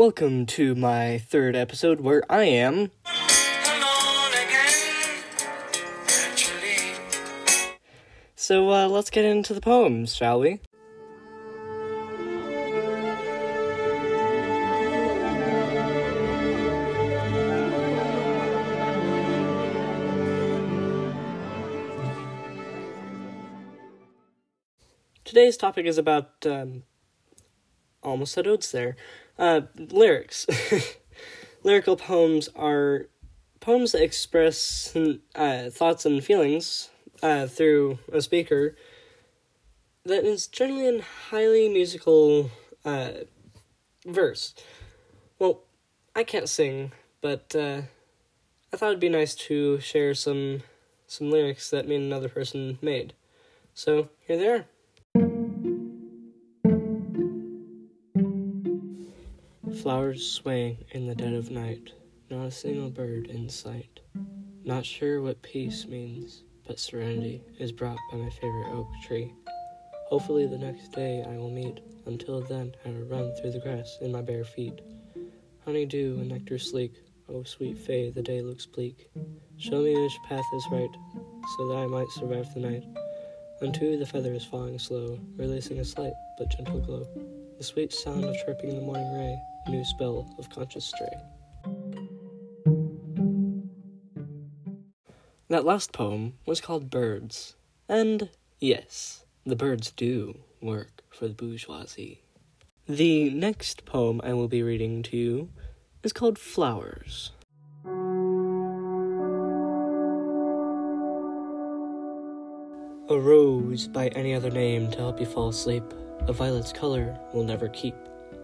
Welcome to my third episode where I am. So uh, let's get into the poems, shall we? Today's topic is about um, almost said odes there. Uh, lyrics. Lyrical poems are poems that express uh, thoughts and feelings uh, through a speaker that is generally in highly musical uh, verse. Well, I can't sing, but uh, I thought it'd be nice to share some some lyrics that me and another person made. So here they are. Flowers swaying in the dead of night, not a single bird in sight. Not sure what peace means, but serenity is brought by my favorite oak tree. Hopefully, the next day I will meet. Until then, I will run through the grass in my bare feet. Honey dew and nectar sleek, oh sweet fay, the day looks bleak. Show me which path is right, so that I might survive the night. Unto the feather is falling slow, releasing a slight but gentle glow. The sweet sound of chirping in the morning ray, a new spell of conscious stray. That last poem was called Birds. And yes, the birds do work for the bourgeoisie. The next poem I will be reading to you is called Flowers. A rose by any other name to help you fall asleep. A violet's color will never keep.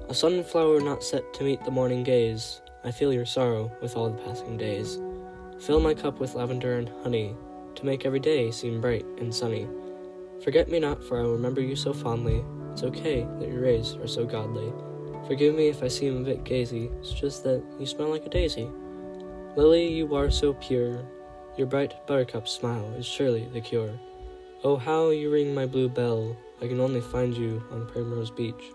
A sunflower not set to meet the morning gaze. I feel your sorrow with all the passing days. Fill my cup with lavender and honey to make every day seem bright and sunny. Forget me not, for I remember you so fondly. It's okay that your rays are so godly. Forgive me if I seem a bit gazy, it's just that you smell like a daisy. Lily, you are so pure. Your bright buttercup smile is surely the cure. Oh, how you ring my blue bell. I can only find you on Primrose Beach.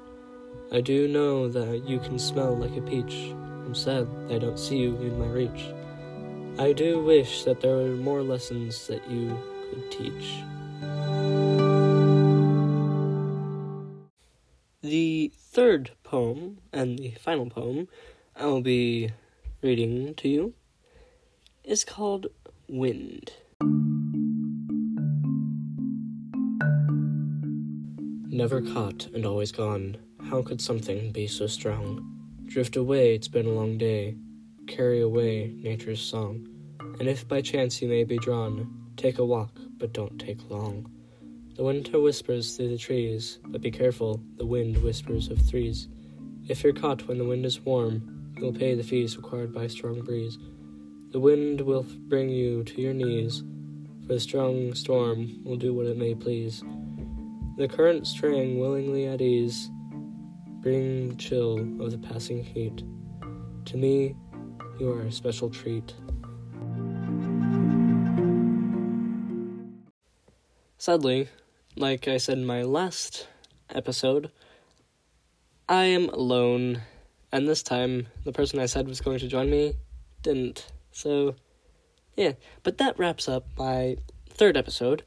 I do know that you can smell like a peach. I'm sad I don't see you in my reach. I do wish that there were more lessons that you could teach. The third poem and the final poem I will be reading to you is called Wind. Never caught and always gone. How could something be so strong? Drift away, it's been a long day. Carry away nature's song. And if by chance you may be drawn, take a walk, but don't take long. The winter whispers through the trees, but be careful, the wind whispers of threes. If you're caught when the wind is warm, you'll pay the fees required by strong breeze. The wind will bring you to your knees, for the strong storm will do what it may please. The current straying willingly at ease, bring chill of the passing heat. To me, you are a special treat. Sadly, like I said in my last episode, I am alone, and this time the person I said was going to join me didn't. So, yeah. But that wraps up my third episode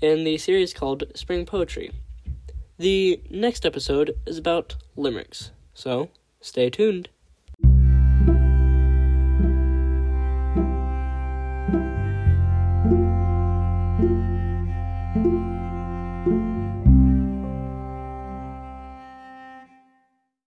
in the series called Spring Poetry. The next episode is about limericks, so stay tuned.